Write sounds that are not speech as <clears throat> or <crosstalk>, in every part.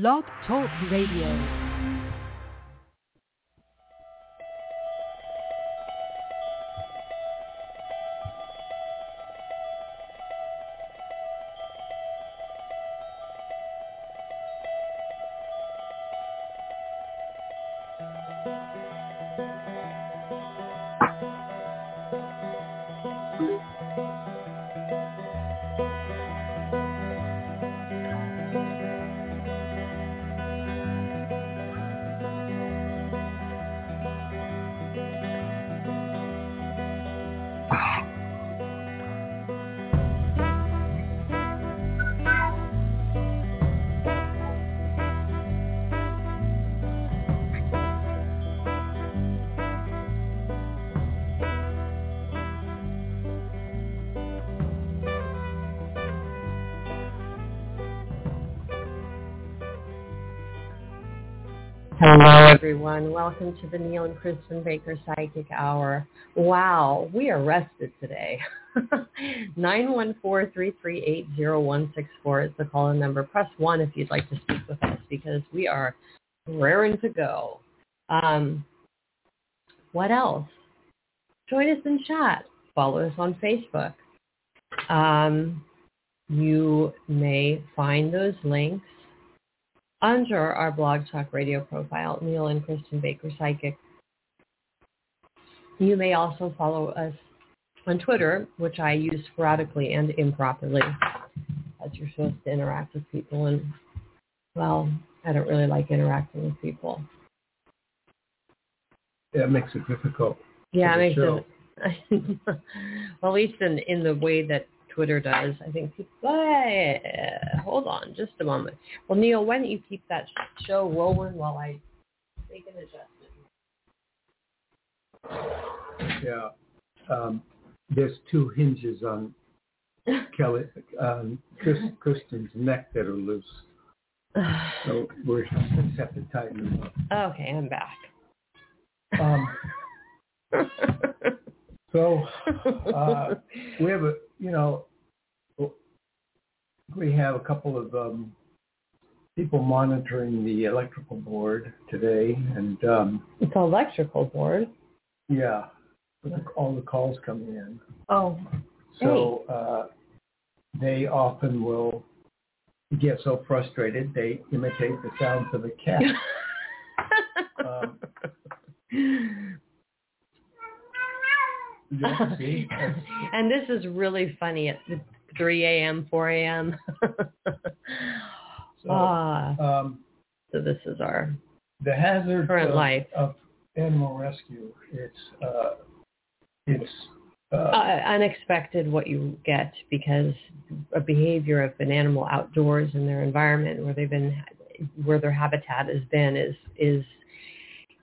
Blog Talk Radio. Everyone. Welcome to the Neil and Kristin Baker Psychic Hour. Wow, we are rested today. <laughs> 914-338-0164 is the call-in number. Press 1 if you'd like to speak with us because we are raring to go. Um, what else? Join us in chat. Follow us on Facebook. Um, you may find those links under our blog talk radio profile, Neil and Kristin Baker Psychic. You may also follow us on Twitter, which I use sporadically and improperly, as you're supposed to interact with people. And, well, I don't really like interacting with people. Yeah, it makes it difficult. Yeah, it makes show. it, <laughs> well, at least in, in the way that Twitter does. I think people, hold on just a moment. Well, Neil, why don't you keep that show rolling while I make an adjustment? Yeah. Um, there's two hinges on <laughs> Kelly, um, Chris, Kristin's neck that are loose. So we just have to tighten them up. Okay, I'm back. Um, <laughs> so uh, we have a, you know, we have a couple of um, people monitoring the electrical board today, and um, it's an electrical board. yeah, with all the calls coming in. Oh, So uh, they often will get so frustrated they imitate the sounds of a cat. <laughs> um, yeah, <laughs> see? and this is really funny at 3 a.m., 4 a.m. <laughs> So, ah, um, so this is our the hazard Current of, life. of animal rescue, it's uh, it's uh, uh, unexpected what you get because a behavior of an animal outdoors in their environment where they've been where their habitat has been is is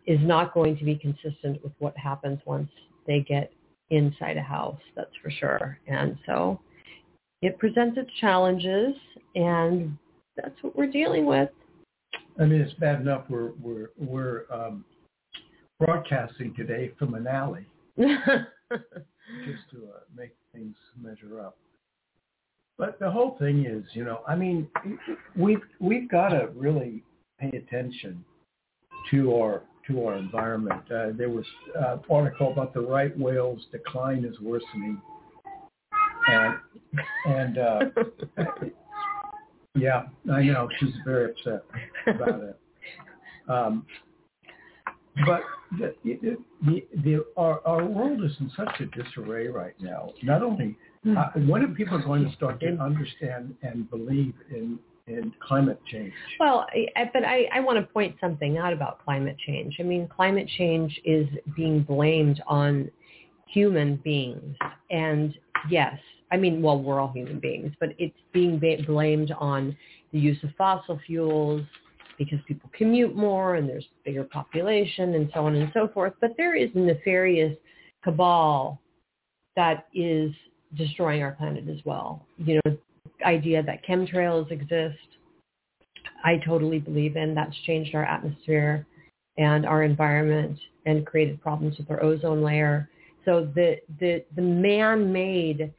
is not going to be consistent with what happens once they get inside a house that's for sure. And so it presents its challenges and that's what we're dealing with. I mean, it's bad enough we're we're we're um, broadcasting today from an alley. <laughs> Just to uh, make things measure up. But the whole thing is, you know, I mean, we've we've got to really pay attention to our to our environment. Uh, there was uh, an article about the right whale's decline is worsening, and and uh, <laughs> yeah, I know she's very upset about it. Um, but the, the, the, the, our, our world is in such a disarray right now. Not only, uh, when are people going to start to understand and believe in, in climate change? Well, I- but I, I want to point something out about climate change. I mean, climate change is being blamed on human beings. And yes, I mean, well, we're all human beings, but it's being ba- blamed on the use of fossil fuels because people commute more and there's bigger population and so on and so forth. But there is a nefarious cabal that is destroying our planet as well. You know, idea that chemtrails exist, I totally believe in. That's changed our atmosphere and our environment and created problems with our ozone layer. So the the the man-made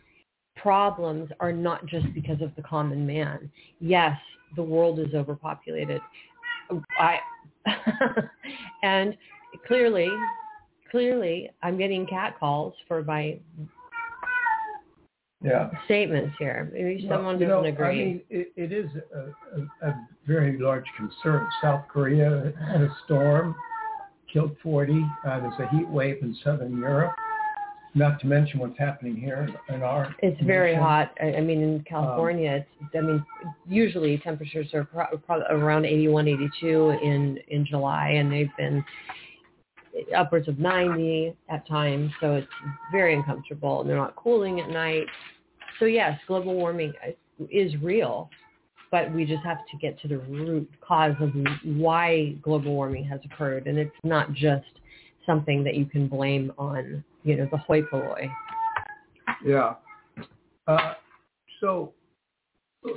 problems are not just because of the common man. Yes, the world is overpopulated. I <laughs> and clearly, clearly, I'm getting cat calls for my yeah. statements here. Maybe Well, someone doesn't know, agree. I mean, it, it is a, a, a very large concern. South Korea had a storm, killed 40. Uh, there's a heat wave in southern Europe. Not to mention what's happening here in our. It's very hot. I I mean, in California, it's. I mean, usually temperatures are pro- pro- around 81, 82 in in July, and they've been upwards of 90 at times. So it's very uncomfortable, and they're not cooling at night. So yes, global warming is real, but we just have to get to the root cause of why global warming has occurred, and it's not just something that you can blame on, you know, the hoi polloi. Yeah. Uh, so.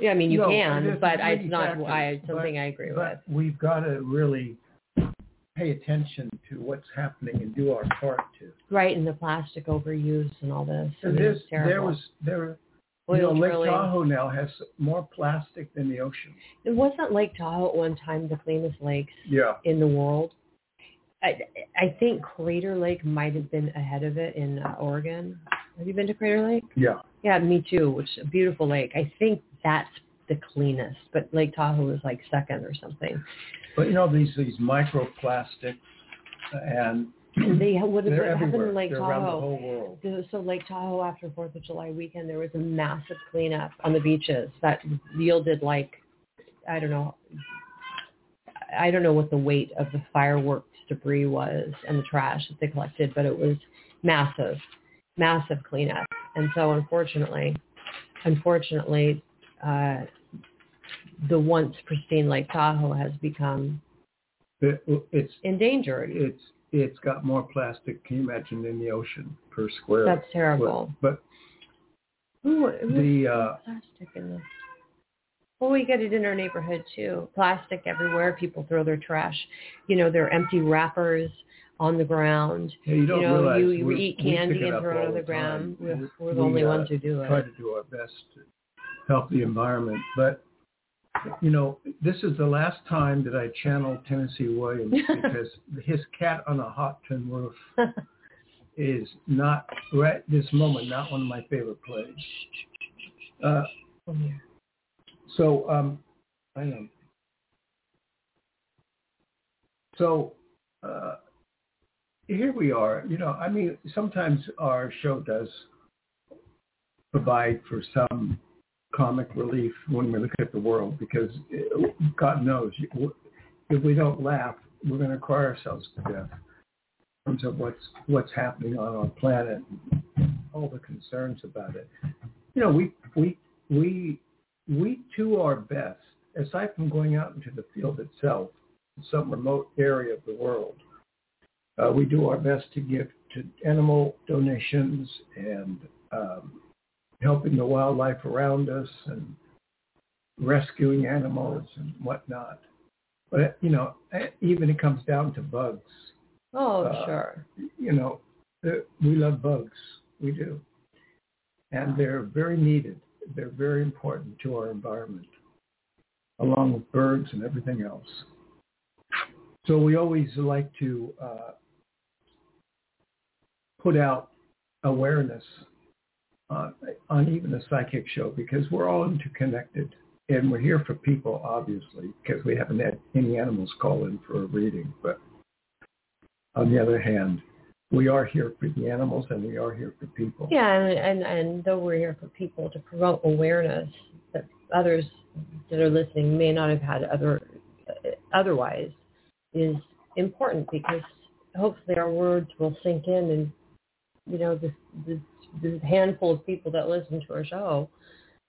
Yeah, I mean you No, can, but it's not I, something but- I agree with. But we've got to really pay attention to what's happening and do our part to. Right, and the plastic overuse and all this. This, there was there. Oil you know, Lake drilling. Tahoe now has more plastic than the ocean. It wasn't Lake Tahoe at one time the cleanest lakes Yeah. in the world. I, I think Crater Lake might have been ahead of it in uh, Oregon. Have you been to Crater Lake? Yeah. Yeah, me too. Which is a beautiful lake. I think that's the cleanest, but Lake Tahoe is like second or something. But you know these these microplastics, and They what they're happened in Lake they're Tahoe? around the whole world. So- So Lake Tahoe after Fourth of July weekend, there was a massive cleanup on the beaches that yielded like, I don't know, I don't know what the weight of the fireworks debris was and the trash that they collected, but it was massive, massive cleanup. And so unfortunately, unfortunately, uh, the once pristine Lake Tahoe has become It, it's endangered. it's it's got more plastic. Can you imagine in the ocean per square? That's terrible. But the uh, plastic in this. Well, we get it in our neighborhood too. Plastic everywhere. People throw their trash, you know, their empty wrappers on the ground. yeah, you don't you know, realize you, you eat candy and throw it on the the ground. We're, we're We, the only uh, ones who do it. Try to do our best to help the environment, but you know, this is the last time that I channel Tennessee Williams <laughs> because his cat on a hot tin roof <laughs> is not right this moment not one of my favorite plays. Uh, so um, I know. So uh, here we are. You know, I mean, sometimes our show does provide for some comic relief when we look at the world because uh, God knows if we don't laugh, we're going to cry ourselves to death in terms of what's what's happening on our planet, all the concerns about it. You know, we we we we do our best aside from going out into the field itself, some remote area of the world. Uh, we do our best to give to animal donations and um, helping the wildlife around us and rescuing animals and whatnot. But you know, even it comes down to bugs. Oh, Uh, sure. You know, we love bugs. We do, and they're very needed. They're very important to our environment, along with birds and everything else. So we always like to uh, put out awareness on, on even a psychic show because we're all interconnected. And we're here for people obviously because we haven't had any animals call in for a reading. But on the other hand we are here for the animals and we are here for people. Yeah, and, and and though we're here for people to promote awareness that others that are listening may not have had other otherwise is important because hopefully our words will sink in and you know this this, this handful of people that listen to our show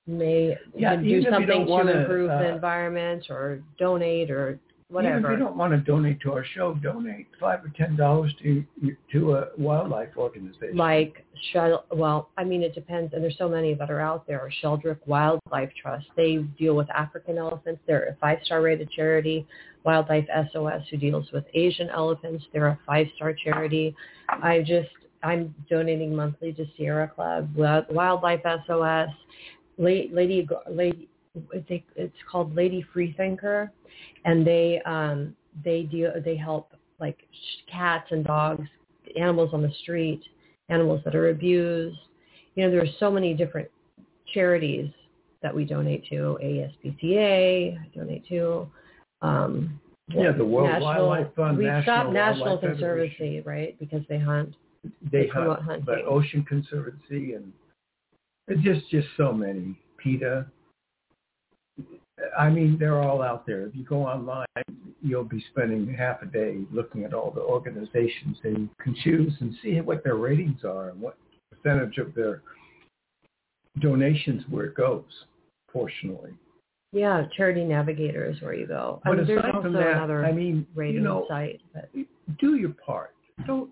may Yeah, do even if you something to wanna, improve the uh, environment or donate or Even if you don't want to donate to our show, donate five or ten dollars to to a wildlife organization. like Shell, well, I mean, it depends, and there's so many that are out there. Sheldrick Wildlife Trust, they deal with African elephants. They're a five-star rated charity. Wildlife SOS, who deals with Asian elephants, they're a five-star charity. I just, I'm donating monthly to Sierra Club, Wildlife SOS, Lady, Lady, it's called Lady Freethinker, and they um, they deal they help like cats and dogs, animals on the street, animals that are abused. You know, there are so many different charities that we donate to. ASPCA, I donate to. Um, yeah, the World National, Wildlife Fund, we National stopped National Wildlife Conservancy, right? Because they hunt. They, hunt, hunting. but Ocean Conservancy and it's just just so many. PETA. I mean, they're all out there. If you go online, you'll be spending half a day looking at all the organizations that you can choose and see what their ratings are and what percentage of their donations where it goes, fortunately. Yeah, Charity Navigator is where you go. I But mean, there's also from that, another I mean, rating you know, site. But do your part. Don't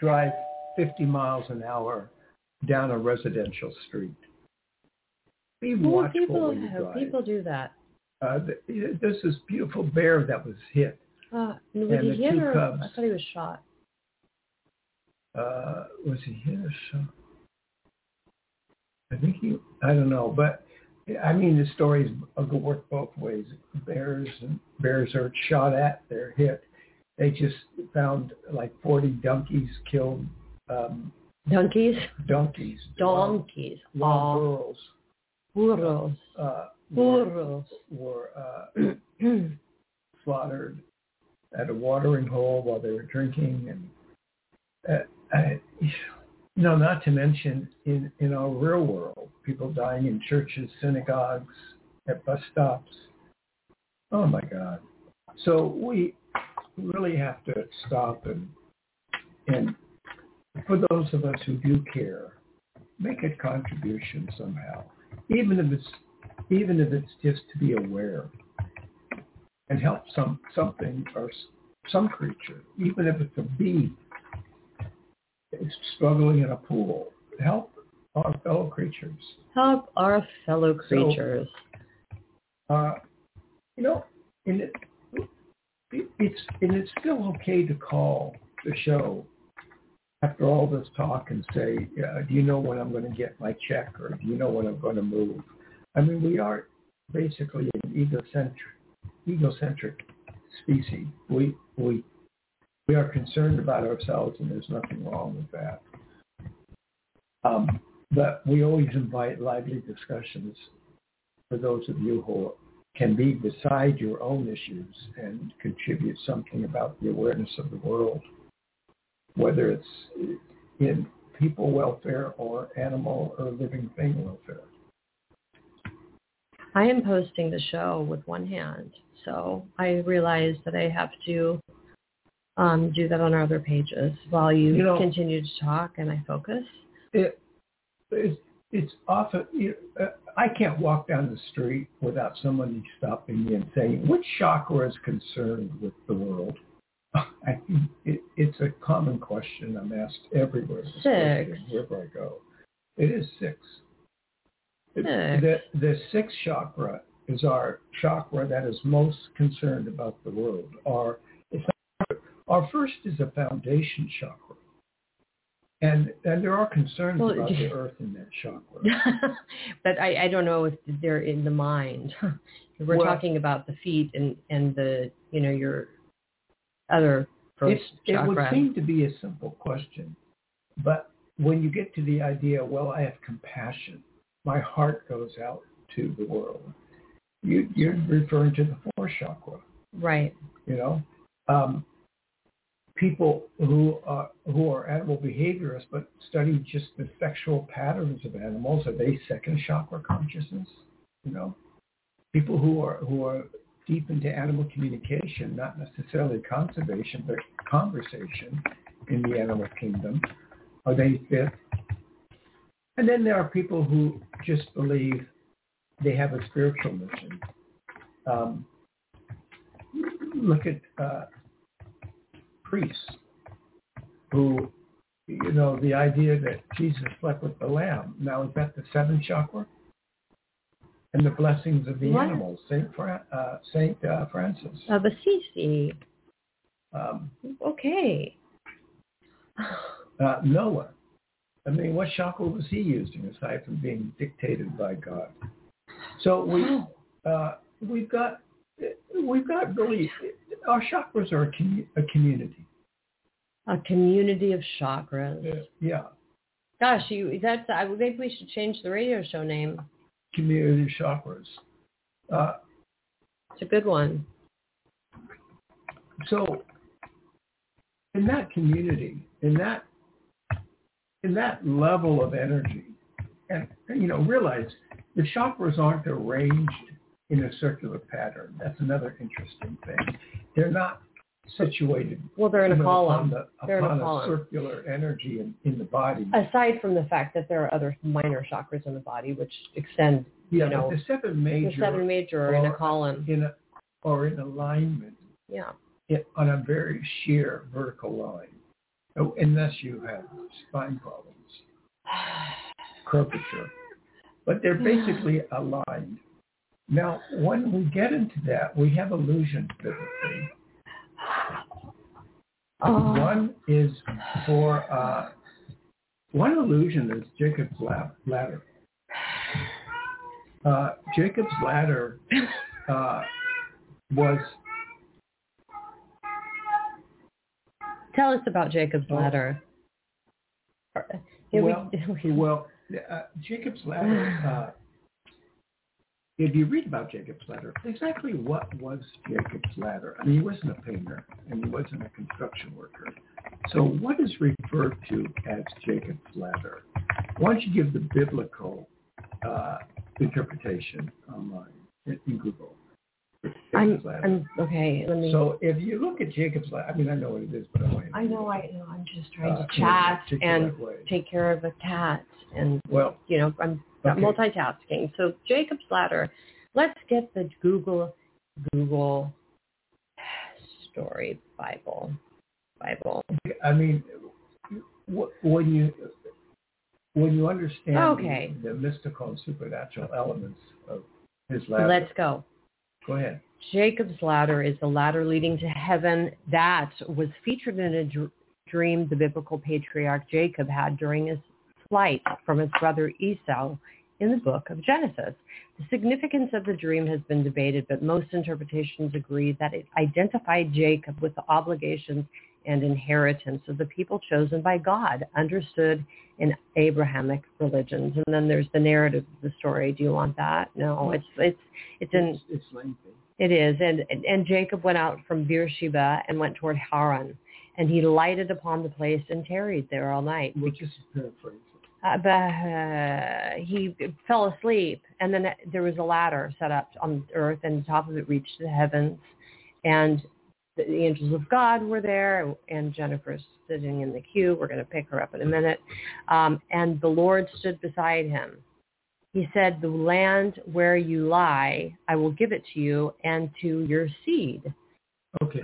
drive 50 miles an hour down a residential street. Be well, watchful people when you drive. people do that. Uh, th- there's this beautiful bear that was hit. Uh, was And he hit or cubs. I thought he was shot. Uh, was he hit or shot? I think he. I don't know, but I mean the stories go work both ways. Bears and bears are shot at, they're hit. They just found like 40 donkeys killed. Um, Donkeys, donkeys. donkeys, Wild oh, girls. burros, Uh, were, burros. were uh, <clears throat> slaughtered at a watering hole while they were drinking, and uh, I, no, not to mention in in our real world, people dying in churches, synagogues, at bus stops. Oh my God! So we really have to stop and and for those of us who do care, make a contribution somehow, even if it's even if it's just to be aware and help some something or some creature, even if it's a bee is struggling in a pool. Help our fellow creatures. Help our fellow creatures. Uh, you know, it, it's and it's still okay to call the show after all this talk and say, do you know when I'm going to get my check or do you know when I'm going to move? I mean, we are basically an egocentric, egocentric species. We we we are concerned about ourselves, and there's nothing wrong with that. Um, but we always invite lively discussions for those of you who can be beside your own issues and contribute something about the awareness of the world, whether it's in people welfare or animal or living thing welfare. I am posting the show with one hand, so I realize that I have to um, do that on our other pages while you, You know- continue to talk and I focus. It, it's often, you uh, I can't walk down the street without somebody stopping me and saying, which chakra is concerned with the world? <laughs> I it, it's a common question I'm asked everywhere. Six. Wherever I go. It is six. Six. The, the sixth chakra is our chakra that is most concerned about the world. Our, our first is a foundation chakra. And, and there are concerns Well, about the <laughs> earth in that chakra. <laughs> but I, I don't know if they're in the mind. <laughs> We're Well- talking about the feet and, and the, you know, your other first It, it would seem to be a simple question, but when you get to the idea, well, I have compassion. My heart goes out to the world. You, you're referring to the fourth chakra. right. You know, um, people who are who are animal behaviorists but study just the sexual patterns of animals are they second chakra consciousness? You know, people who are who are deep into animal communication, not necessarily conservation, but conversation in the animal kingdom, are they fifth? And then there are people who just believe they have a spiritual mission. Um, look at uh, priests who, you know, the idea that Jesus slept with the lamb. Now, is that the seventh chakra? And the blessings of the What? animals, Saint Fra- uh, Saint uh, Francis. Uh, the Sisi. Um, Okay. uh, Noah. I mean, what chakra was he using aside from being dictated by God? So we uh, we've got we've got really our chakras are a, commu- a community. A community of chakras. Yeah, Gosh, you that's I maybe we should change the radio show name. community of chakras. Uh, It's a good one. so in that community, in that in that level of energy, and you know, realize the chakras aren't arranged in a circular pattern. That's another interesting thing. They're not situated Well, they're in a column. upon, the, They're in a column. circular energy in, in the body. Aside from the fact that there are other minor chakras in the body which extend, yeah, you know, the seven major the seven major are in a column. in a, or in alignment Yeah. it, on a very sheer vertical line, Oh, unless you have spine problems, <sighs> curvature. But they're basically <sighs> aligned. Now, when we get into that, we have illusions biblically. Oh. One is for uh, one illusion is Jacob's ladder. Uh, Jacob's ladder uh, was Tell us about Jacob's Oh. ladder. Yeah, we- well, well, uh, Jacob's ladder. If you read about Jacob's ladder, exactly what was Jacob's ladder? I mean, he wasn't a painter and he wasn't a construction worker. So, what is referred to as Jacob's ladder? Why don't you give the biblical uh, interpretation online in, in Google? I'm, I'm okay. Let me. So, if you look at Jacob's ladder, I mean, I know what it is, but I want I know. I know. I'm just trying uh, to chat and way. take care of a cat, and Well, you know, I'm Okay. multitasking. So Jacob's ladder. Let's get the Google Google story Bible Bible. I mean, wh- when you when you understand the- the, mystical and supernatural elements of his ladder, Let's go. go ahead. Jacob's ladder is the ladder leading to heaven that was featured in a dr- dream the biblical patriarch Jacob had during his flight from his brother Esau in the book of Genesis. The significance of the dream has been debated, but most interpretations agree that it identified Jacob with the obligations and inheritance of the people chosen by God, understood in Abrahamic religions. And then there's the narrative of the story. Do you want that? No, it's it's it's in It's, it is. And, and Jacob went out from Beersheba and went toward Haran. And he lighted upon the place and tarried there all night. We'll just paraphrase it. Uh, but uh, he fell asleep. And then there was a ladder set up on earth and the top of it reached the heavens. And the, the angels of God were there and Jennifer's sitting in the queue. We're going to pick her up in a minute. Um, and the Lord stood beside him. He said, the land where you lie, I will give it to you and to your seed. Okay.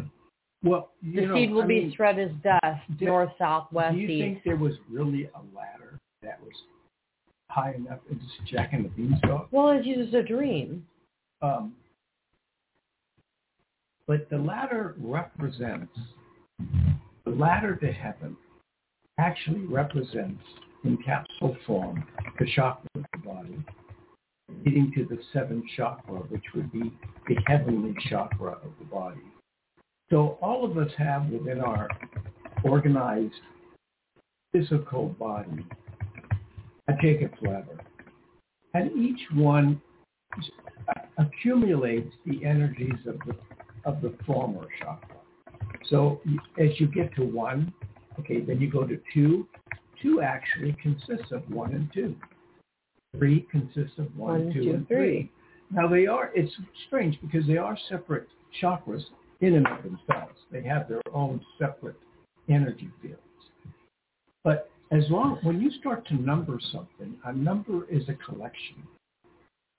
Well, you The know, seed will I be mean, spread as dust, do- north, south, west, east. Do you east. think there was really a ladder that was high enough and just Jack and the Beanstalk? Well, it's just a dream. Um, but the ladder represents the ladder to heaven actually represents in capsule form the chakra of the body, leading to the seventh chakra, which would be the heavenly chakra of the body. So all of us have within our organized physical body a Jacob's ladder. And each one accumulates the energies of the of the former chakra. So as you get to one, okay, then you go to two. Two actually consists of one and two. Three consists of one, One, two, two, and three. three. Now they are. It's strange because they are separate chakras in and of themselves. They have their own separate energy fields. But as long when you start to number something, a number is a collection.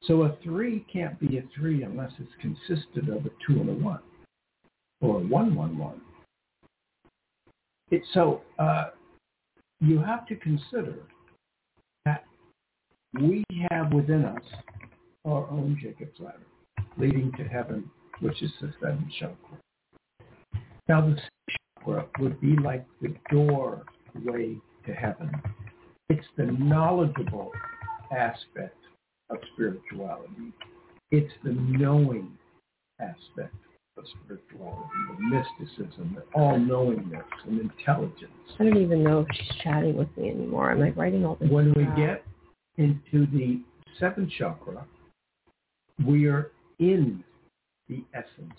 So a three can't be a three unless it's consisted of a two and a one, or a one one one. It's so uh, you have to consider that we have within us our own Jacob's ladder, leading to heaven, which is the seventh chakra. Now the chakra would be like the doorway to heaven. It's the knowledgeable aspect of spirituality. it's the knowing aspect of spirituality, the mysticism, the all-knowingness and intelligence. I don't even know if she's chatting with me anymore. I'm like writing all this. When we get into the seventh chakra, we are in the essence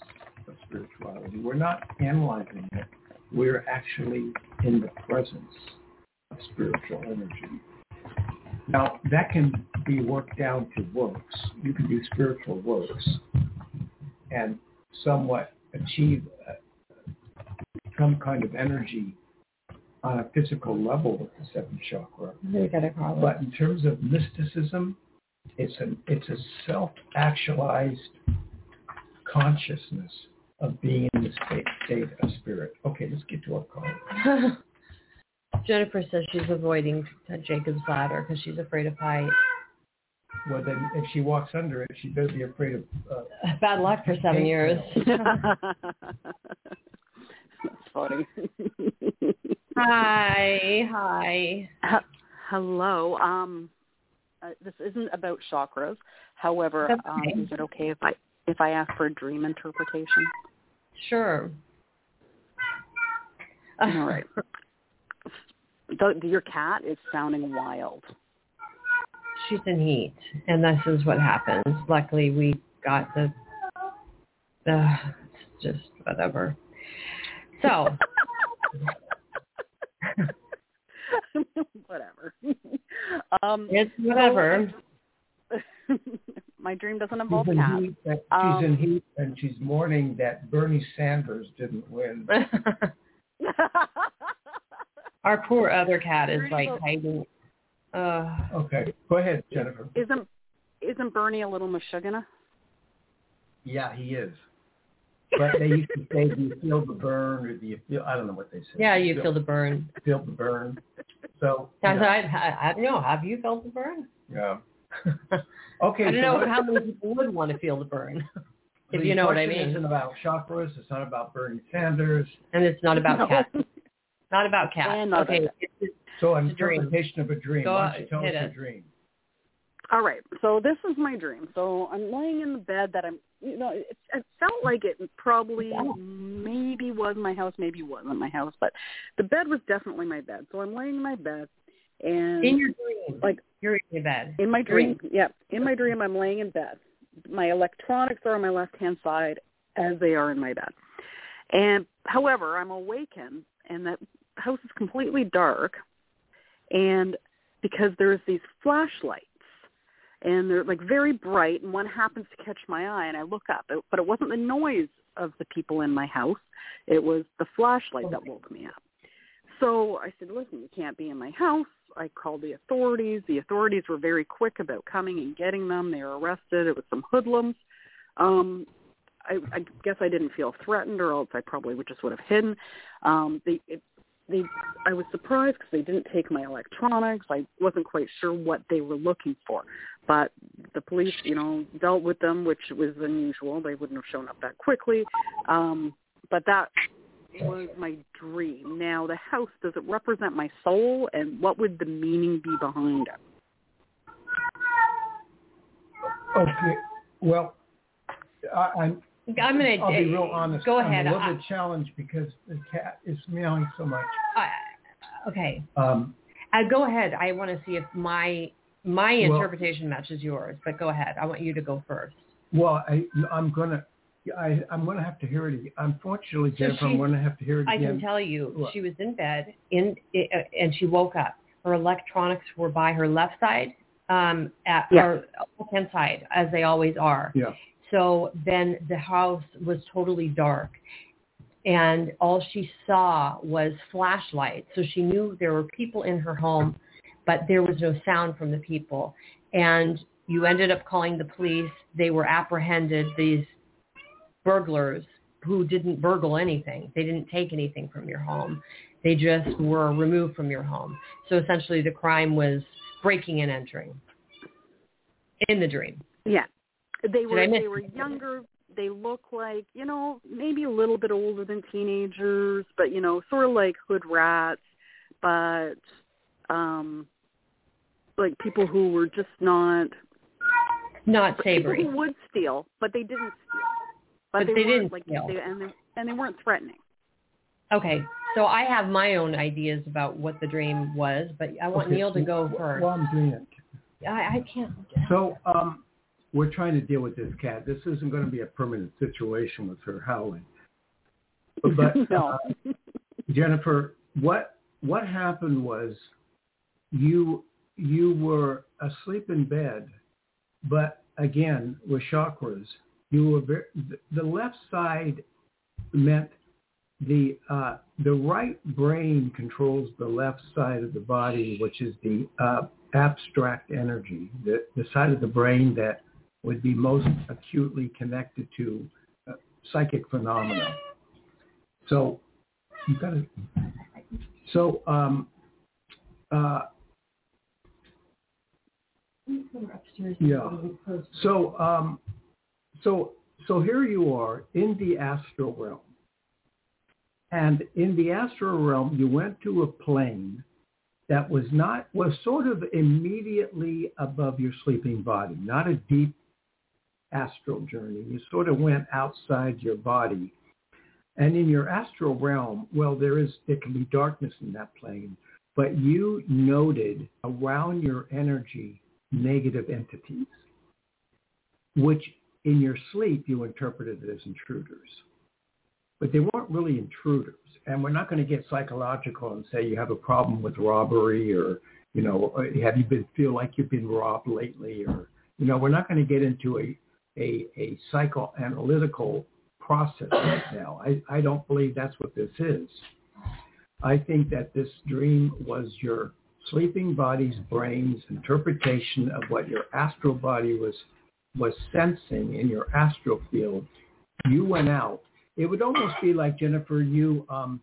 of spirituality. We're not analyzing it. We're actually in the presence spiritual energy. Now, that can be worked down to works. You can do spiritual works and somewhat achieve uh, some kind of energy on a physical level with the seventh chakra. We got a problem. But in terms of mysticism, it's a it's a self-actualized consciousness of being in the state, state of spirit. Okay, let's get to our call. <laughs> Jennifer says she's avoiding Jacob's ladder because she's afraid of heights. Well, then if she walks under it, she better be afraid of. Uh, <laughs> Bad luck for seven years. That's funny. <laughs> <laughs> hi, hi. H- Hello. Um, uh, this isn't about chakras. However, That's um, is it okay if I if I ask for a dream interpretation? Sure. All right. The, your cat is sounding wild. She's in heat, and this is what happens. Luckily, we got the. Uh, it's just whatever. So, <laughs> Whatever. um, it's whatever. <laughs> my dream doesn't involve in cats. heat. That, Um, she's in heat, and she's mourning that Bernie Sanders didn't win. <laughs> Our poor other cat is like hiding. Uh, Okay, go ahead, Jennifer. isn't isn't Bernie a little mashugana? Yeah, he is. But they used to say, "Do you feel the burn?" or "Do you feel?" I don't know what they say. yeah, you feel the burn. feel the burn. So you I, know, I, I don't know. Have you felt the burn? yeah. <laughs> okay. I don't so know what- how many people would want to feel the burn, <laughs> if you know what I question mean. Isn't about chakras. It's not about Bernie Sanders. And it's not about <laughs> No. cats. Not about cats. And not okay. about So an It's a dream. interpretation of a dream. Go Why don't you tell hit us it. your dream? All right. So this is my dream. So I'm laying in the bed that I'm, you know, it, it felt like it probably maybe was my house, maybe wasn't my house, but the bed was definitely my bed. So I'm laying in my bed and in your dream, like you're in your bed. in my dream, yeah, in my dream I'm laying in bed. My electronics are on my left hand side as they are in my bed. And however, I'm awakened and that house is completely dark and because there's these flashlights and they're like very bright and one happens to catch my eye and I look up but it wasn't the noise of the people in my house. It was the flashlight that woke me up. So I said listen you can't be in my house. I called the authorities. The authorities were very quick about coming and getting them. They were arrested. It was some hoodlums. Um I, I guess I didn't feel threatened, or else I probably would just would have hidden. Um, they, it, they, I was surprised because they didn't take my electronics. I wasn't quite sure what they were looking for, but the police, you know, dealt with them, which was unusual. They wouldn't have shown up that quickly. Um, but that was my dream. Now, the house does it represent my soul, and what would the meaning be behind it? Okay. Well, I, I'm. I'm gonna. I'll be real honest. Go I'm ahead. a little I- bit challenged because the cat is meowing so much. I- okay. Um, Uh, go ahead. I want to see if my my Well- interpretation matches yours. But go ahead. I want you to go first. well, I, I'm gonna. I, I'm gonna have to hear it. Again. Unfortunately, So Jennifer, I'm gonna have to hear it Again. I can tell you, What? she was in bed in uh, and she woke up. Her electronics were by her left side, um, at Yeah. her left hand side, as they always are. Yeah. So then the house was totally dark. And all she saw was flashlights. So she knew there were people in her home, but there was no sound from the people. And you ended up calling the police. They were apprehended, these burglars who didn't burgle anything. They didn't take anything from your home. They just were removed from your home. So essentially the crime was breaking and entering in the dream. Yeah. They were they were younger. They look like, you know, maybe a little bit older than teenagers, but you know, sort of like hood rats, but um like people who were just not Not savory. People would steal, but they didn't steal. But, But they, they didn't like, steal. They, and they and they weren't threatening. Okay, so I have my own ideas about what the dream was, but I want Okay, Neil to go first. While I'm doing it. I, I can't. So um, we're trying to deal with this cat. This isn't going to be a permanent situation with her howling. <laughs> But no. uh, Jennifer, what what happened was you you were asleep in bed, but again with chakras, you were very, the- the left side meant the uh, the right brain controls the left side of the body, which is the uh, abstract energy, the the side of the brain that would be most acutely connected to uh, psychic phenomena. So you've got to. So um, uh, Yeah. so um, so so here you are in the astral realm, and in the astral realm, you went to a plane that was not was sort of immediately above your sleeping body, not a deep astral journey. You sort of went outside your body. And in your astral realm, well, there is, there can be darkness in that plane, but you noted around your energy negative entities, which in your sleep you interpreted as intruders. But they weren't really intruders. And we're not going to get psychological and say you have a problem with robbery or, you know, have you been feel like you've been robbed lately or, you know, we're not going to get into a, a, a psychoanalytical process right now. I, I don't believe that's what this is. I think that this dream was your sleeping body's brain's interpretation of what your astral body was was sensing in your astral field. You went out. It would almost be like Jennifer, you um,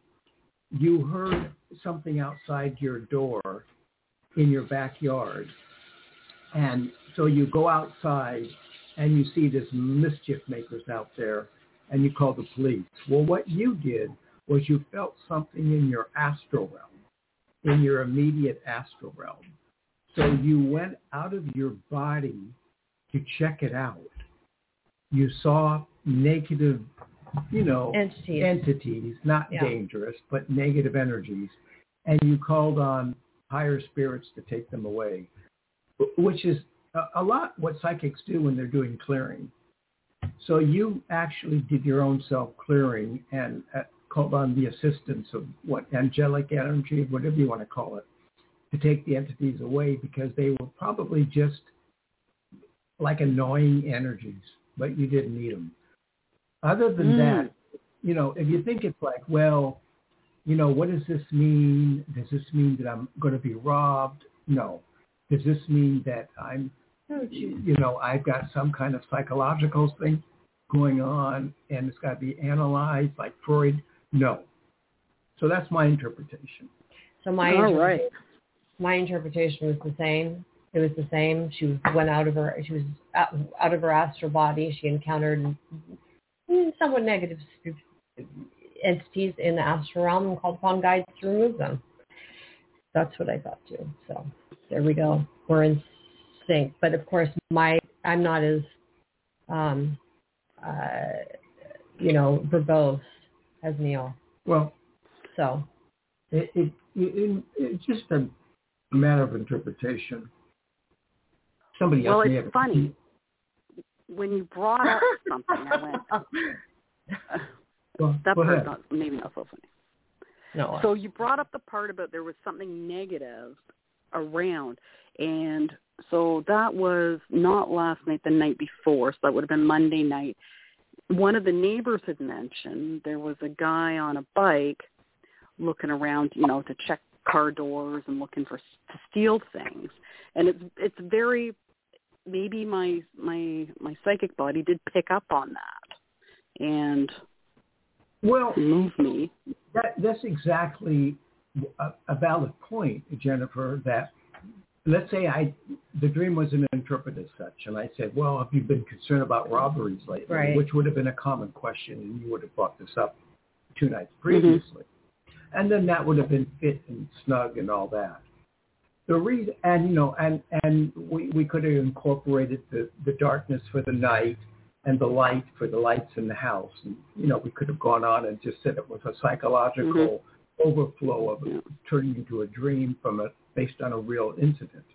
you heard something outside your door in your backyard, and so you go outside and you see this mischief makers out there, and you call the police. Well, what you did was you felt something in your astral realm, in your immediate astral realm. So you went out of your body to check it out. You saw negative, you know, Entities. entities, not Yeah. dangerous, but negative energies, and you called on higher spirits to take them away, which is a, lot what psychics do when they're doing clearing. So you actually did your own self-clearing and uh, called on the assistance of what angelic energy, whatever you want to call it, to take the entities away because they were probably just like annoying energies, but you didn't need them. Other than Mm. that, you know, if you think it's like, well, you know, what does this mean? Does this mean that I'm going to be robbed? No. Does this mean that I'm, you know, I've got some kind of psychological thing going on and it's got to be analyzed like Freud? No. So that's my interpretation. So my All interpre- right. my interpretation was the same. It was the same. She went out of her. She was out, out of her astral body. She encountered somewhat negative entities in the astral realm and called upon guides to remove them. That's what I thought too. So there we go. We're in sync. But of course, my I'm not as um, uh, you know verbose as Neil. Well, So it, it, it, it's just a matter of interpretation. Somebody else Well, it's if- funny. When you brought up something, I went, <laughs> <laughs> Well, that go part's not, maybe not so funny. no. So you brought up the part about there was something negative around. And so that was not last night, the night before. So that would have been Monday night. One of the neighbors had mentioned there was a guy on a bike looking around, you know, to check car doors and looking for to steal things. And it's it's very maybe my my my psychic body did pick up on that and Well, move me. that, that's exactly a, a valid point, Jennifer, that let's say I, the dream wasn't interpreted as such, and I said, well, have you been concerned about robberies lately? Right. Which would have been a common question, and you would have brought this up two nights previously. And then that would have been fit and snug and all that. the reason, and you know, and and we we could have incorporated the the darkness for the night and the light for the lights in the house, and you know, we could have gone on and just said it was a psychological mm-hmm. Overflow of turning into a dream from a based on a real incident,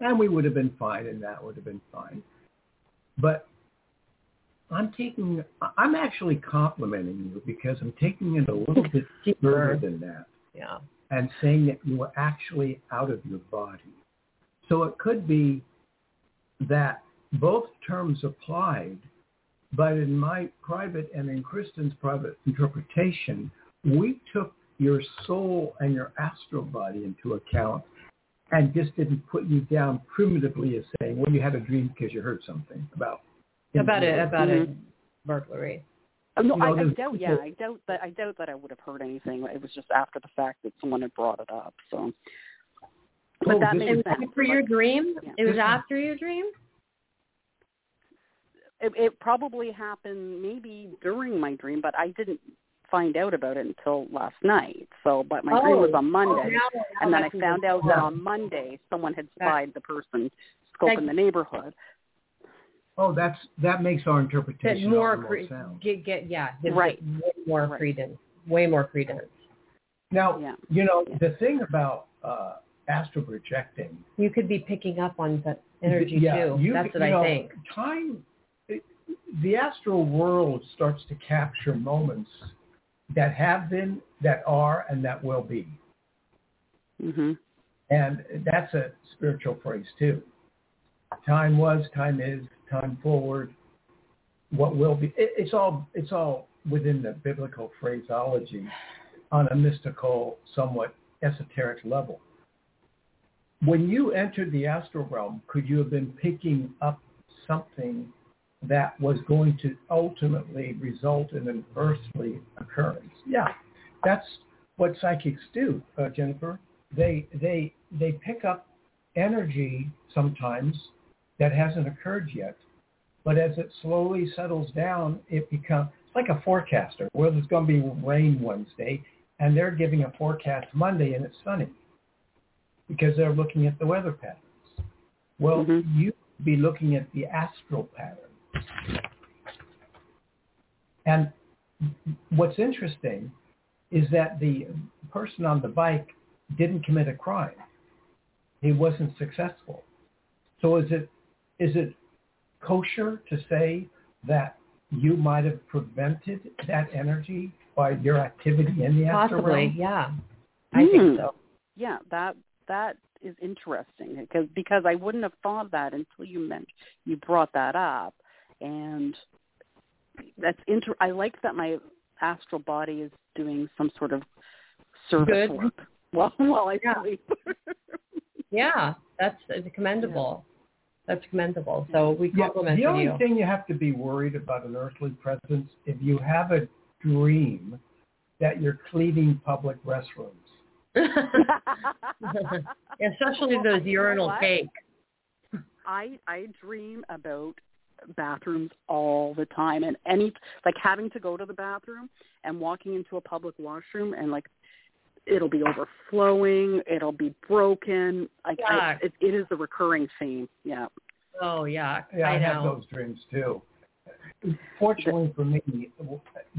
and we would have been fine, and that would have been fine, but. I'm taking, I'm actually complimenting you because I'm taking it a little bit <laughs> further than that. Yeah and saying that you were actually out of your body. So it could be that both terms applied, but in my private and in Kristin's private interpretation, we took your soul and your astral body into account and just didn't put you down primitively as saying, well, you had a dream because you heard something about about it, about mm-hmm. a burglary. Oh, no, I, I doubt. Yeah, I doubt that. I doubt that I would have heard anything. It was just after the fact that someone had brought it up. So, but oh, that makes sense. For your dream, yeah. it was after your dream. It, it probably happened maybe during my dream, but I didn't find out about it until last night. So, but my oh. dream was on oh, Monday, oh, now, now and then I found out that on Monday someone had spied the person scoping the neighborhood. Oh, that's that makes our interpretation more cre- get get yeah right way more right. credence way more credence. Now yeah. you know yeah. the thing about uh, astral projecting. You could be picking up on that energy yeah, too. You, that's what I know, think. Time, the astral world starts to capture moments that have been, that are, and that will be. Mm-hmm. And that's a spiritual phrase too. Time was, time is, time forward, what will be. It, it's all it's all within the biblical phraseology on a mystical, somewhat esoteric level. When you entered the astral realm, could you have been picking up something that was going to ultimately result in an earthly occurrence? Yeah, that's what psychics do, uh, Jennifer. They they they pick up energy sometimes that hasn't occurred yet. But as it slowly settles down, it becomes like a forecaster. Well, there's going to be rain Wednesday, and they're giving a forecast Monday, and it's sunny because they're looking at the weather patterns. Well, mm-hmm. you be looking at the astral patterns. And what's interesting is that the person on the bike didn't commit a crime. He wasn't successful. So is it is it kosher to say that you might have prevented that energy by your activity in the astral Possibly, yeah. I think hmm. so. Yeah, that that is interesting because because I wouldn't have thought of that until you meant you brought that up, and that's inter. I like that my astral body is doing some sort of service Good. work <laughs> while while I yeah. sleep. <laughs> yeah, that's commendable. Yeah that's commendable. So we compliment yeah, the only you. thing you have to be worried about an earthly presence if you have a dream that you're cleaning public restrooms. <laughs> Especially those urinal cake. I I dream about bathrooms all the time and any like having to go to the bathroom and walking into a public washroom and like it'll be overflowing, it'll be broken. Like I, it, it is a recurring theme. Yeah. Oh yeah. Yeah, I, I have those dreams too. Fortunately for me,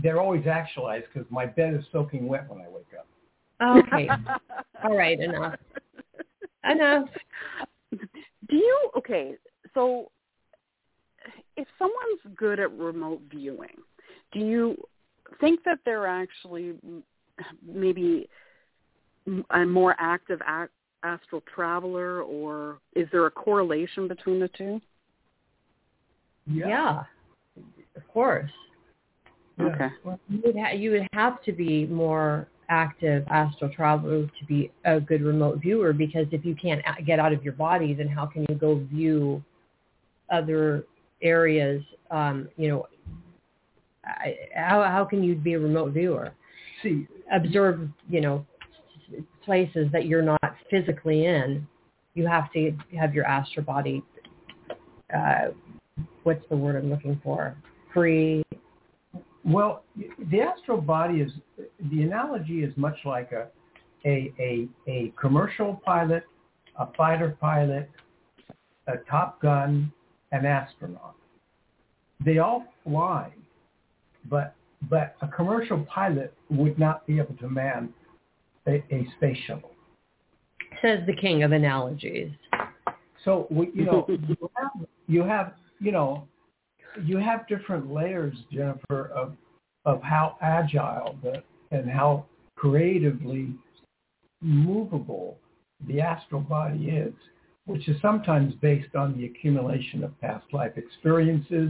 they're always actualized because my bed is soaking wet when I wake up. Okay. <laughs> All right. Enough. Enough. Do you okay? So, if someone's good at remote viewing, do you think that they're actually maybe a more active astral traveler, or is there a correlation between the two? Yeah, yeah of course. Yeah. Okay. You would, ha- you would have to be more active astral traveler to be a good remote viewer because if you can't get out of your body, then how can you go view other areas? Um, you know, I, how how can you be a remote viewer? See, observe, you know, places that you're not physically in, you have to have your astral body. Uh, what's the word I'm looking for? Free. Well, the astral body is the analogy is much like a a a, a commercial pilot a fighter pilot, a Top Gun, an astronaut. They all fly, but but a commercial pilot would not be able to man a, a space shuttle. Says the king of analogies. So we, you know, you <laughs> have, you have, you know, you have different layers, Jennifer, of of how agile the and how creatively movable the astral body is, which is sometimes based on the accumulation of past life experiences,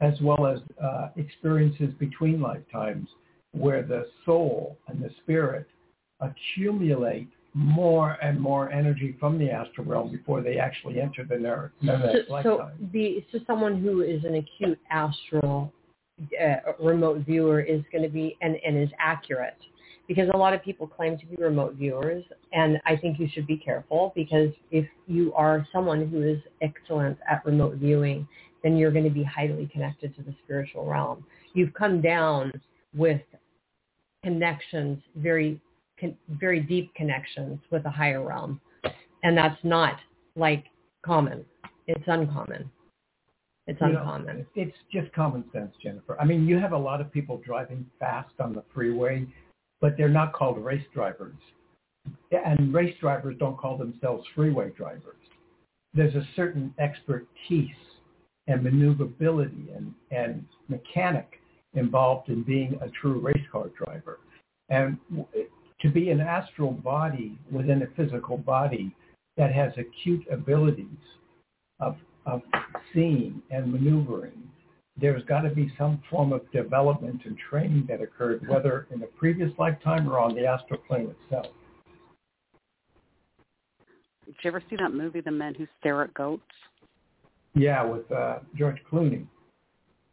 as well as uh, experiences between lifetimes, where the soul and the spirit accumulate more and more energy from the astral realm before they actually enter the next So, lifetime. so the so someone who is an acute astral uh, remote viewer is going to be and, and is accurate because a lot of people claim to be remote viewers and I think you should be careful because if you are someone who is excellent at remote viewing then you're going to be highly connected to the spiritual realm. You've come down with connections, very con- very deep connections with a higher realm, and that's not like common. It's uncommon. It's You know, uncommon. it's just common sense, Jennifer. I mean, you have a lot of people driving fast on the freeway, but they're not called race drivers. And race drivers don't call themselves freeway drivers. There's a certain expertise and maneuverability and, and mechanic involved in being a true race car driver. And to be an astral body within a physical body that has acute abilities of, of seeing and maneuvering, there's got to be some form of development and training that occurred, whether in a previous lifetime or on the astral plane itself. Did you ever see that movie, The Men Who Stare at Goats? Yeah, with uh, George Clooney.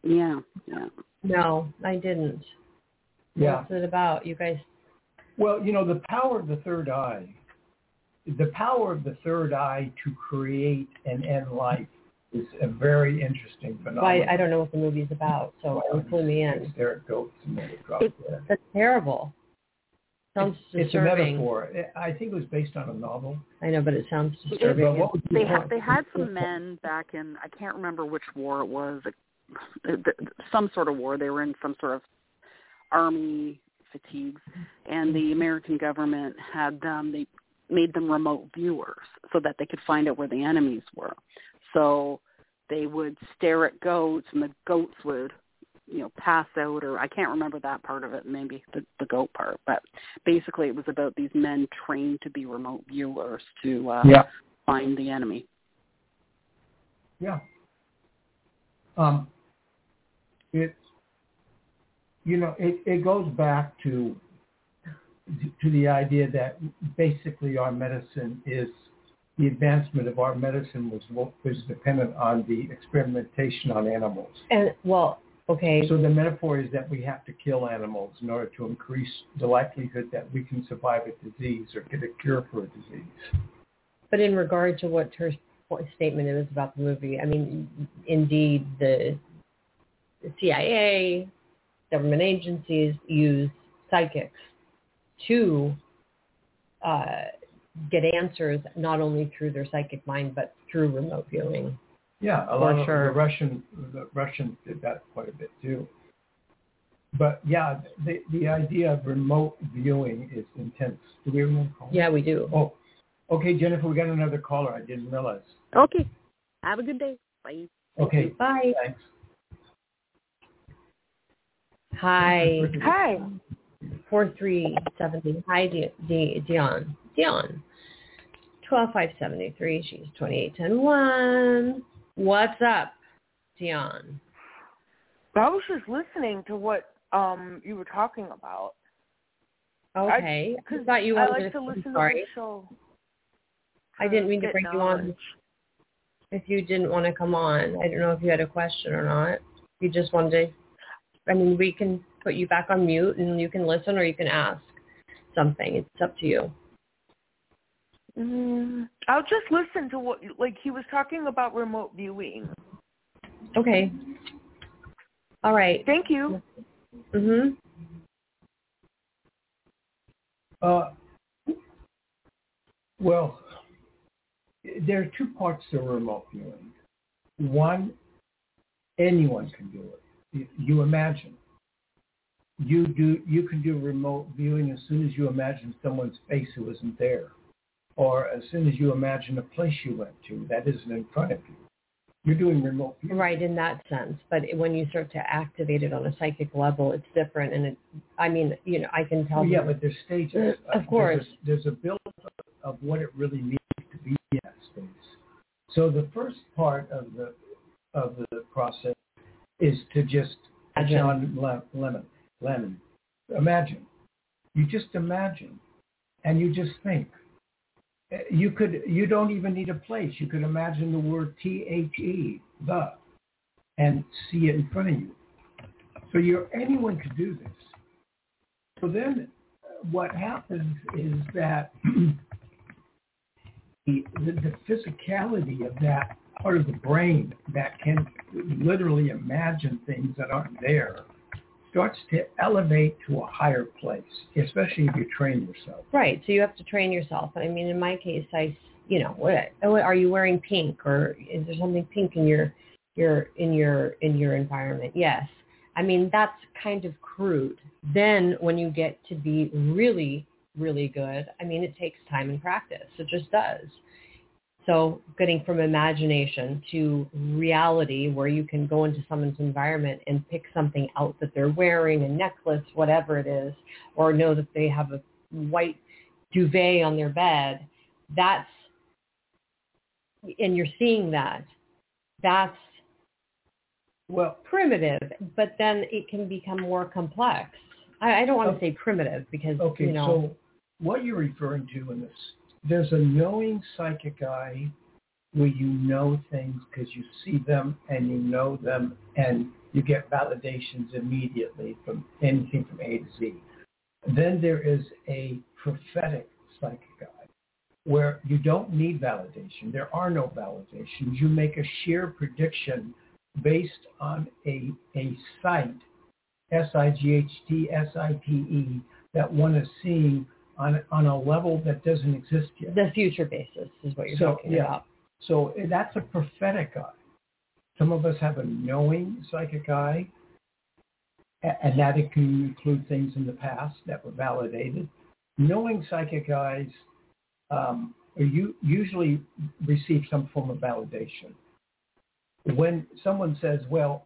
Yeah, yeah. No, I didn't. Yeah. What's it about? You guys Well, you know, the power of the third eye, the power of the third eye to create and end life is a very interesting well, phenomenon. I, I don't know what the movie's about, so don't clue me in. There it goes. And then it drops It- there. That's terrible. Sounds It's a disturbing. metaphor. I think it was based on a novel. I know, but it sounds disturbing. what was the They point? had they had some men back in I can't remember which war it was, some sort of war. They were in some sort of army fatigues, and the American government had them. They made them remote viewers so that they could find out where the enemies were. So they would stare at goats, and the goats would you know pass out or I can't remember that part of it maybe the the goat part but basically it was about these men trained to be remote viewers to uh Yeah. find the enemy Yeah. Um, it's, you know, it, it goes back to to the idea that basically our medicine is the advancement of our medicine was was dependent on the experimentation on animals. And well, okay, So the metaphor is that we have to kill animals in order to increase the likelihood that we can survive a disease or get a cure for a disease. but in regard to what her statement is about the movie, I mean, indeed, the, the CIA, government agencies use psychics to uh, get answers not only through their psychic mind but through remote viewing. Yeah, a For lot of the Russian the Russians did that quite a bit too. But yeah, the the idea of remote viewing is intense. Do we have another caller? Yeah, we do. Oh, okay, Jennifer, we got another caller. I didn't realize. okay have a good day bye Okay, Bye. thanks. Hi. Hi. Four three seventy. Hi, D- D- Dion. Dion. Twelve five seventy three. She's twenty eight ten one. What's up, Dion? I was just listening to what um you were talking about. Okay. I, Because thought you I wanted like to listen sorry. to the show. I didn't mean to bring you on if you didn't want to come on. I don't know if you had a question or not. You just wanted to, I mean, we can put you back on mute and you can listen or you can ask something. It's up to you. Mm, I'll just listen to what like he was talking about remote viewing. Okay. All right. Thank you. Mhm. Uh, well, there are two parts to remote viewing. One, anyone can do it. You, you imagine. You do. You can do remote viewing as soon as you imagine someone's face who isn't there, or as soon as you imagine a place you went to that isn't in front of you. You're doing remote viewing. Right, in that sense. But when you start to activate it on a psychic level, it's different. And it, I mean, you know, I can tell. Well, yeah, but there's stages. Of Uh, course. There's a, there's a build of what it really means to be in that space. So the first part of the of the process is to just Imagine. John Le- Lennon Lennon. Imagine. You just imagine, and you just think. You could. You don't even need a place. You could imagine the word T H E the, and see it in front of you. So you're anyone could do this. So then what happens is that <clears throat> the, the, the physicality of that part of the brain that can literally imagine things that aren't there starts to elevate to a higher place, especially if you train yourself. Right. So you have to train yourself. I mean, in my case, I, you know, what what- are you wearing pink or is there something pink in your your in your in your environment? Yes. I mean, that's kind of crude. Then when you get to be really really good, I mean, it takes time and practice. It just does. So getting from imagination to reality where you can go into someone's environment and pick something out that they're wearing, a necklace, whatever it is, or know that they have a white duvet on their bed, that's, and you're seeing that, that's Well, primitive, but then it can become more complex. I, I don't want to oh. say primitive because, okay, you know, so what you're referring to in this, there's a knowing psychic eye where you know things because you see them and you know them and you get validations immediately from anything from A to Z. Then there is a prophetic psychic eye where you don't need validation. There are no validations. You make a sheer prediction based on a, a sight, S-I-G-H-T, S-I-T-E, that one is seeing on, on a level that doesn't exist yet. the future basis is what you're So, talking yeah. about. So that's a prophetic eye. Some of us have a knowing psychic eye, and that it can include things in the past that were validated. Knowing psychic eyes um, you usually receive some form of validation. When someone says, well,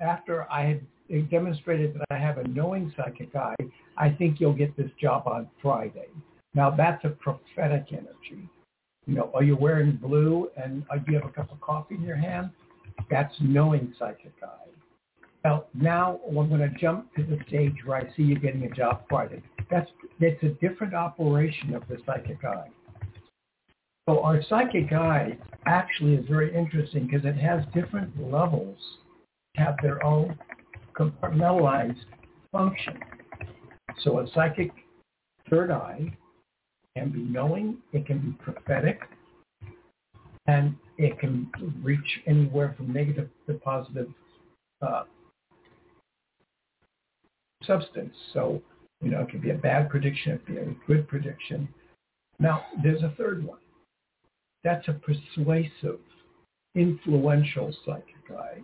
after I had demonstrated that I have a knowing psychic eye, I think you'll get this job on Friday. Now that's a prophetic energy. You know, are you wearing blue and uh, do you have a cup of coffee in your hand? That's knowing psychic eye. Now, now I'm going to jump to the stage where I see you getting a job Friday. That's it's a different operation of the psychic eye. So our psychic eye actually is very interesting because it has different levels, have their own compartmentalized function. So a psychic third eye can be knowing, it can be prophetic, and it can reach anywhere from negative to positive uh, substance. So, you know, it can be a bad prediction, it can be a good prediction. Now, there's a third one. That's a persuasive, influential psychic eye.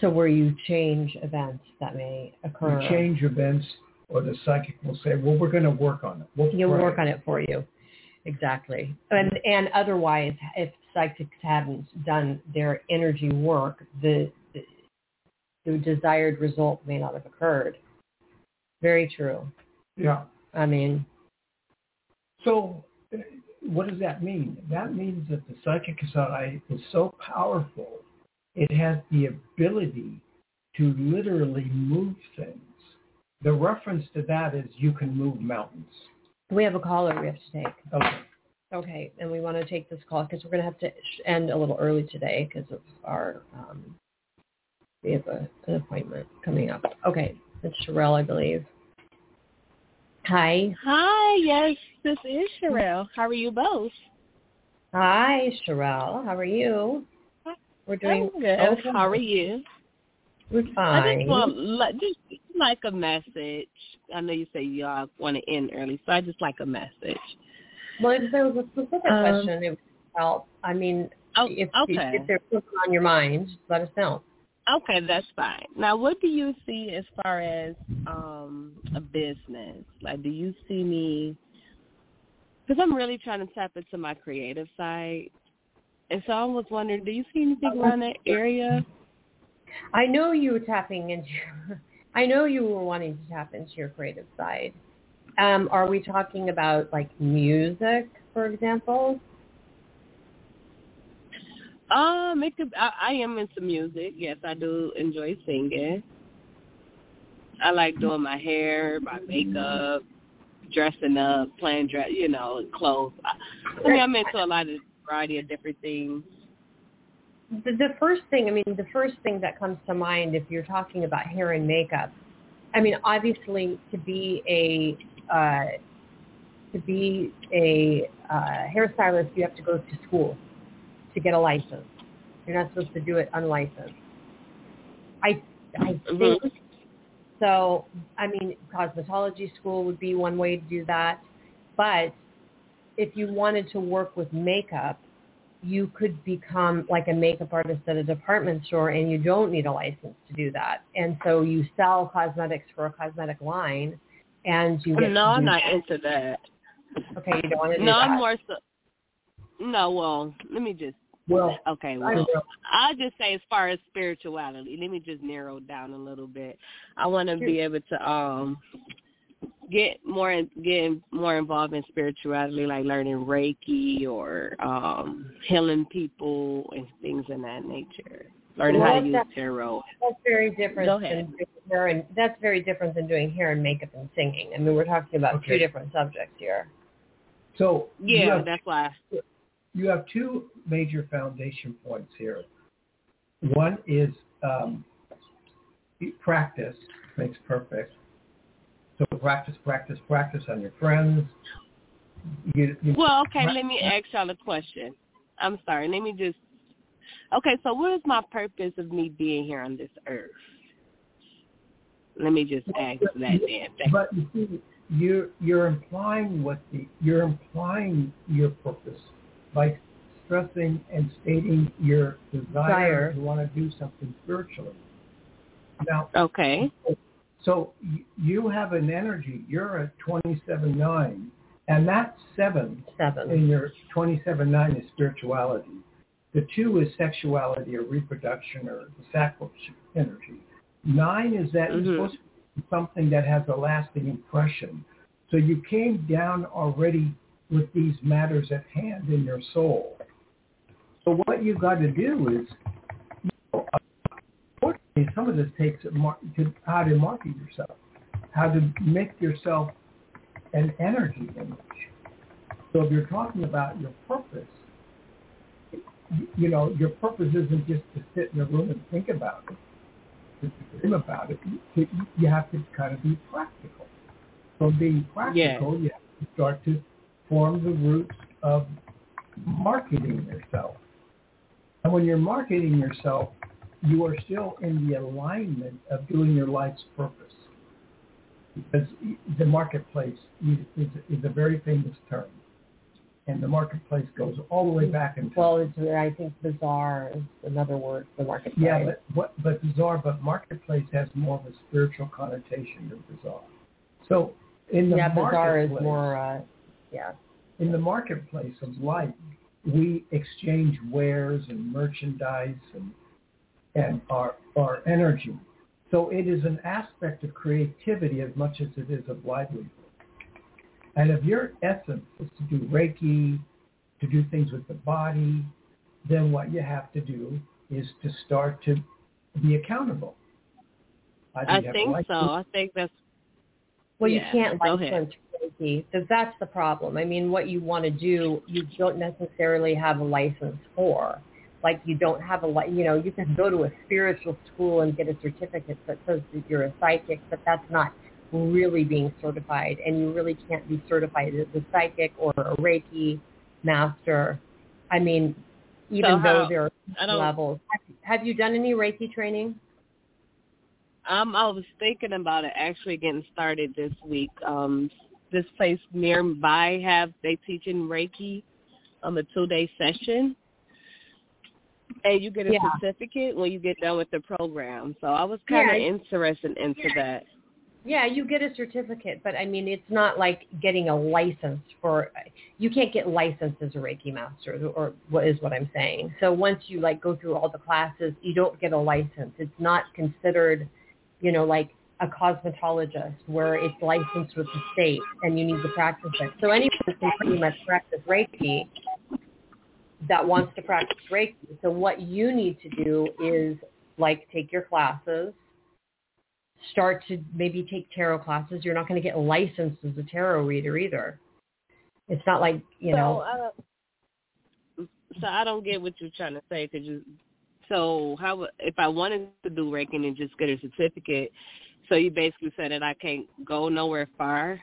So where you change events that may occur. You change events, or the psychic will say, well, we're going to work on it. We'll pray." work on it for you. Exactly. And and otherwise, if psychics hadn't done their energy work, the, the the desired result may not have occurred. Very true. Yeah. I mean, So uh, what does that mean? That means that the psychic eye is so powerful, it has the ability to literally move things. The reference to that is you can move mountains. we have a caller we have to take. Okay. Okay, and we want to take this call because we're going to have to end a little early today because of our um, we have a, an appointment coming up. Okay, it's Sherelle, I believe. Hi. Hi, yes, this is Sherelle. How are you both? Hi, Sherelle. How are you? We're doing I'm good. okay. How are you? We're fine. I just want like just like a message. I know you say y'all want to end early, so I just like a message. well, if there was a specific Um, question, it, would help. I mean, Oh, if, okay. if there's something on your mind, let us know. Okay, that's fine. Now, what do you see as far as um a business? Like, do you see me? Because I'm really trying to tap into my creative side, and so I was wondering, do you see anything around that area? I know you were tapping into. <laughs> I know you were wanting to tap into your creative side. Um, are we talking about like music, for example? Um, it could. I, I am into music. Yes, I do enjoy singing. I like doing my hair, my makeup, dressing up, playing dress, you know, clothes. I, I mean, I'm into a lot of variety of different things. The, the first thing, I mean, the first thing that comes to mind if you're talking about hair and makeup, I mean, obviously to be a uh, to be a uh, hairstylist, you have to go to school to get a license. You're not supposed to do it unlicensed. I I think Mhm. so. I mean, cosmetology school would be one way to do that, but if you wanted to work with makeup, you could become like a makeup artist at a department store and you don't need a license to do that. And so you sell cosmetics for a cosmetic line and you get No, I'm not that. into that. Okay, you don't want to do No, that. I'm more so. No, well, let me just. Well, Okay, well. I'll just say as far as spirituality, let me just narrow down a little bit. I want to be able to um get more in, get more involved in spirituality, like learning Reiki or um healing people and things in that nature. Learning how to use tarot. That's very different Go than ahead. doing hair and that's very different than doing hair and makeup and singing. I mean, we're talking about Okay. two different subjects here. So Yeah, have, that's why. you have two major foundation points here. One is um, practice makes perfect. So practice, practice, practice on your friends. You, you, Well, okay, let me ask y'all a question. I'm sorry. Let me just. Okay, so what is my purpose of me being here on this earth? Let me just ask that then. Thank- But you see, you're you're implying what the you're implying your purpose by stressing and stating your desire Desire. to want to do something spiritually. Now, Okay. so y- you have an energy. You're at twenty-seven nine, and that seven Seven. in your twenty-seven nine is spirituality. The two is sexuality or reproduction or the sacral energy. Nine is that Mhm. supposed to be something that has a lasting impression. So you came down already with these matters at hand in your soul. So what you've got to do is, unfortunately, some of this takes mar- to how to market yourself, how to make yourself an energy image. So if you're talking about your purpose, you know, your purpose isn't just to sit in a room and think about it, just to dream about it. You, you have to kind of be practical. So being practical, you have to start to form the roots of marketing yourself. And when you're marketing yourself, you are still in the alignment of doing your life's purpose. Because the marketplace is, is, is a very famous term. And the marketplace goes all the way back into Well, it's, I think bazaar is another word for marketplace. yeah, but what but bazaar, but marketplace has more of a spiritual connotation than bazaar. So in the yeah, bazaar is more, uh, yeah. in the marketplace of life, we exchange wares and merchandise and and our our energy. So it is an aspect of creativity as much as it is of livelihood. And if your essence is to do Reiki, to do things with the body, then what you have to do is to start to be accountable. Either I you have a think so. I think that's Well, Yeah, you can't go ahead. license Reiki. So that's the problem. I mean, what you want to do, you don't necessarily have a license for. Like you don't have a, li- you know, you can go to a spiritual school and get a certificate that says that you're a psychic, but that's not really being certified. And you really can't be certified as a psychic or a Reiki master. I mean, even So though there are levels. Have, have you done any Reiki training? Um, I was thinking about it actually getting started this week. Um, this place nearby have they teaching Reiki, on the two day session, and you get a Yeah. certificate when you get done with the program. So I was kind of Yeah. interested into that. Yeah, you get a certificate, but I mean, it's not like getting a license for. You can't get licensed as a Reiki master, or what is what I'm saying. So once you like go through all the classes, you don't get a license. It's not considered, you know, like a cosmetologist where it's licensed with the state and you need to practice it. So anyone can pretty much practice Reiki that wants to practice Reiki. So what you need to do is like take your classes start to maybe take tarot classes. You're not going to get licensed as a tarot reader either. It's not like you know. So, uh, so I don't get what you're trying to say. Cause you, so how if I wanted to do Reiki and just get a certificate? So you basically said that I can't go nowhere far.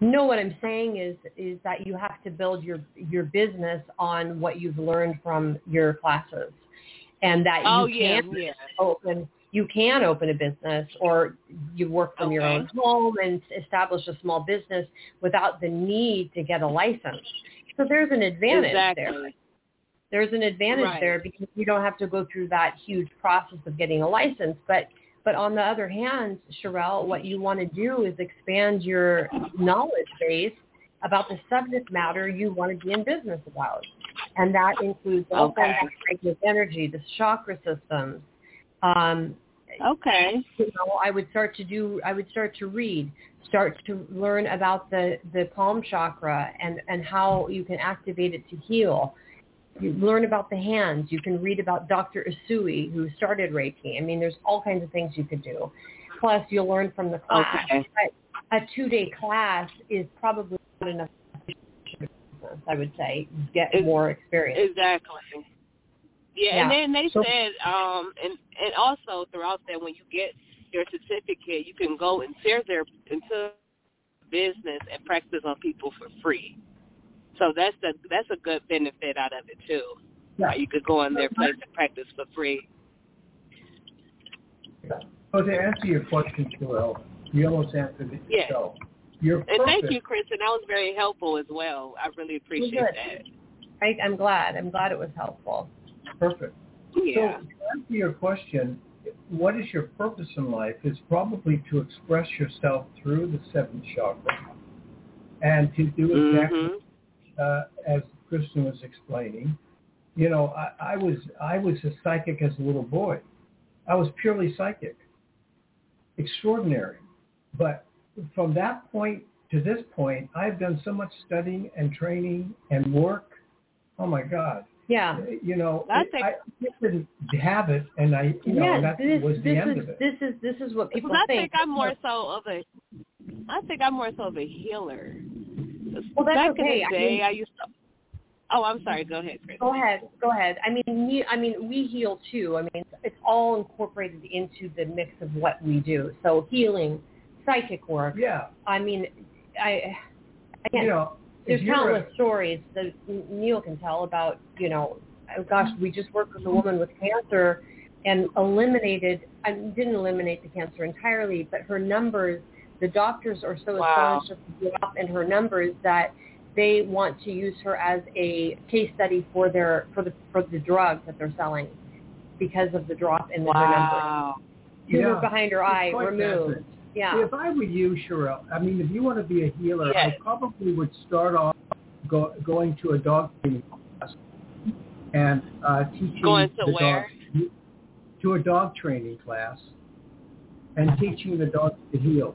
No, what I'm saying is is that you have to build your your business on what you've learned from your classes, and that you Oh yeah, can yeah. open you can open a business or you work from your own home and establish a small business without the need to get a license. So there's an advantage exactly. there. there's an advantage Right. there because you don't have to go through that huge process of getting a license. But but on the other hand, Sherelle, what you want to do is expand your knowledge base about the subject matter you want to be in business about. And that includes all Okay. kinds of energy, the chakra systems. Um, Okay. you know, I would start to do, I would start to read, start to learn about the, the palm chakra and, and how you can activate it to heal. You learn about the hands. You can read about Dr. Usui, who started Reiki. I mean, there's all kinds of things you could do. Plus, you'll learn from the class. Okay. But a two-day class is probably not enough, I would say, get It's- more experience. Exactly. Yeah, Yeah. and then they So- said, um, and and also throughout that, when you get your certificate, you can go and share their into business and practice on people for free. So that's the that's a good benefit out of it too. Yeah. You could go in their place and practice for free. So to answer your question, Joel, you almost answered it Yes. yourself. Your And thank purpose- you, Kristin. That was very helpful as well. I really appreciate that. I, I'm glad. I'm glad it was helpful. Perfect. Yeah. So to answer your question, what is your purpose in life is probably to express yourself through the seventh chakra and to do exactly Mhm. Uh, as Kristin was explaining. You know, I, I was I was a psychic as a little boy. I was purely psychic, extraordinary. But from that point to this point, I've done so much studying and training and work. Oh my God! Yeah. You know, I I, think- I just didn't have it, and I, you know, yeah, that this, was the this end is of it. this is this is what people Because I think. think I'm more so of a, I think I'm more so of a healer. Well, that's Back okay. in I the day, mean- I, used to. Oh, I'm sorry. Go ahead, Chris. Go ahead, go ahead. I mean, me, I mean, we heal too. I mean, it's all incorporated into the mix of what we do. So healing, psychic work. Yeah, I mean, I again, you know, there's if you're a- countless stories that Neil can tell about. You know, oh gosh, we just worked with a woman with cancer and eliminated. I didn't eliminate the cancer entirely, but her numbers. The doctors are so Wow. astonished at the drop in her numbers that they want to use her as a case study for their for the for the drug that they're selling because of the drop in her numbers. Wow. Tumor Yeah. behind her It's eye quite removed. fascinating. Yeah. If I were you, Cheryl, I mean, if you want to be a healer, Yes. I probably would start off go, going to a dog training class and uh, teaching Going to the where? dogs to a dog training class and teaching the dogs to heal.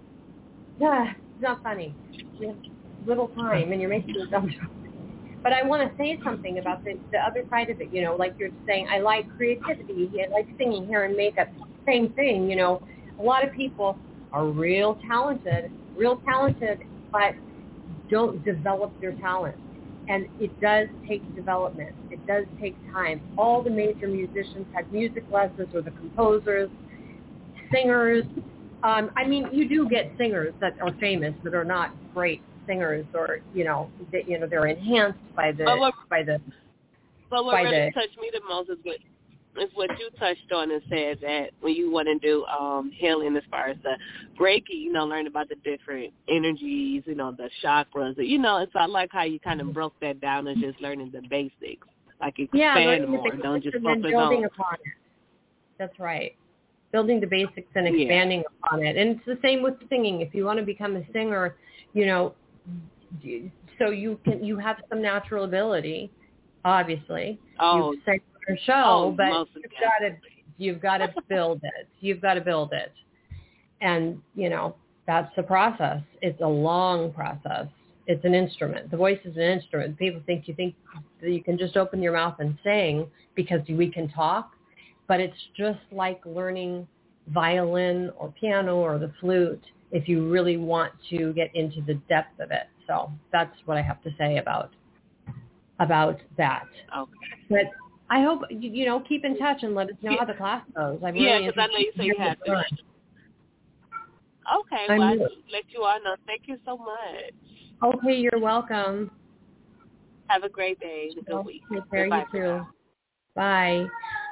<sighs> It's not funny. You have little time and you're making a dumb joke. But I want to say something about the, the other side of it, you know, like you're saying, I like creativity, I like singing, hair and makeup, same thing, you know. A lot of people are real talented, real talented, but don't develop their talent. And it does take development. It does take time. All the major musicians have music lessons or the composers, singers, um, I mean, you do get singers that are famous that are not great singers, or you know, that you know they're enhanced by the But what- by the. But what really the- touched me the most is what is what you touched on and said that when you want to do um healing as far as the Reiki, you know, learn about the different energies, you know, the chakras. You know, so I like how you kind of broke that down as just learning the basics. Like expand yeah, more. Don't just focus on upon it. That's right. Building the basics and expanding yeah. upon it. And it's the same with singing. If you want to become a singer, you know, so you can you have some natural ability, obviously. Oh, you sang on your show, oh, but you've got to you've got to build it. You've got to build it, and you know that's the process. It's a long process. It's an instrument. The voice is an instrument. People think you think that you can just open your mouth and sing because we can talk, but it's just like learning violin or piano or the flute if you really want to get into the depth of it. So that's what I have to say about about that. Okay. But I hope you, you know keep in touch and let us know Yeah. how the class goes. I'm yeah, because I know you say you hear had what learn. to. Okay, I'm well, I re- let you all know. Thank you so much. Okay, you're welcome. Have a great day. a Good week. Take care, Goodbye you too. Bye.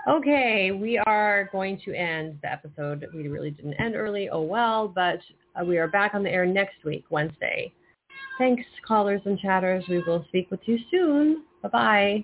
Okay, we are going to end the episode. We really didn't end early. Oh well, but uh, we are back on the air next week, Wednesday. Thanks, callers and chatters. We will speak with you soon. Bye-bye.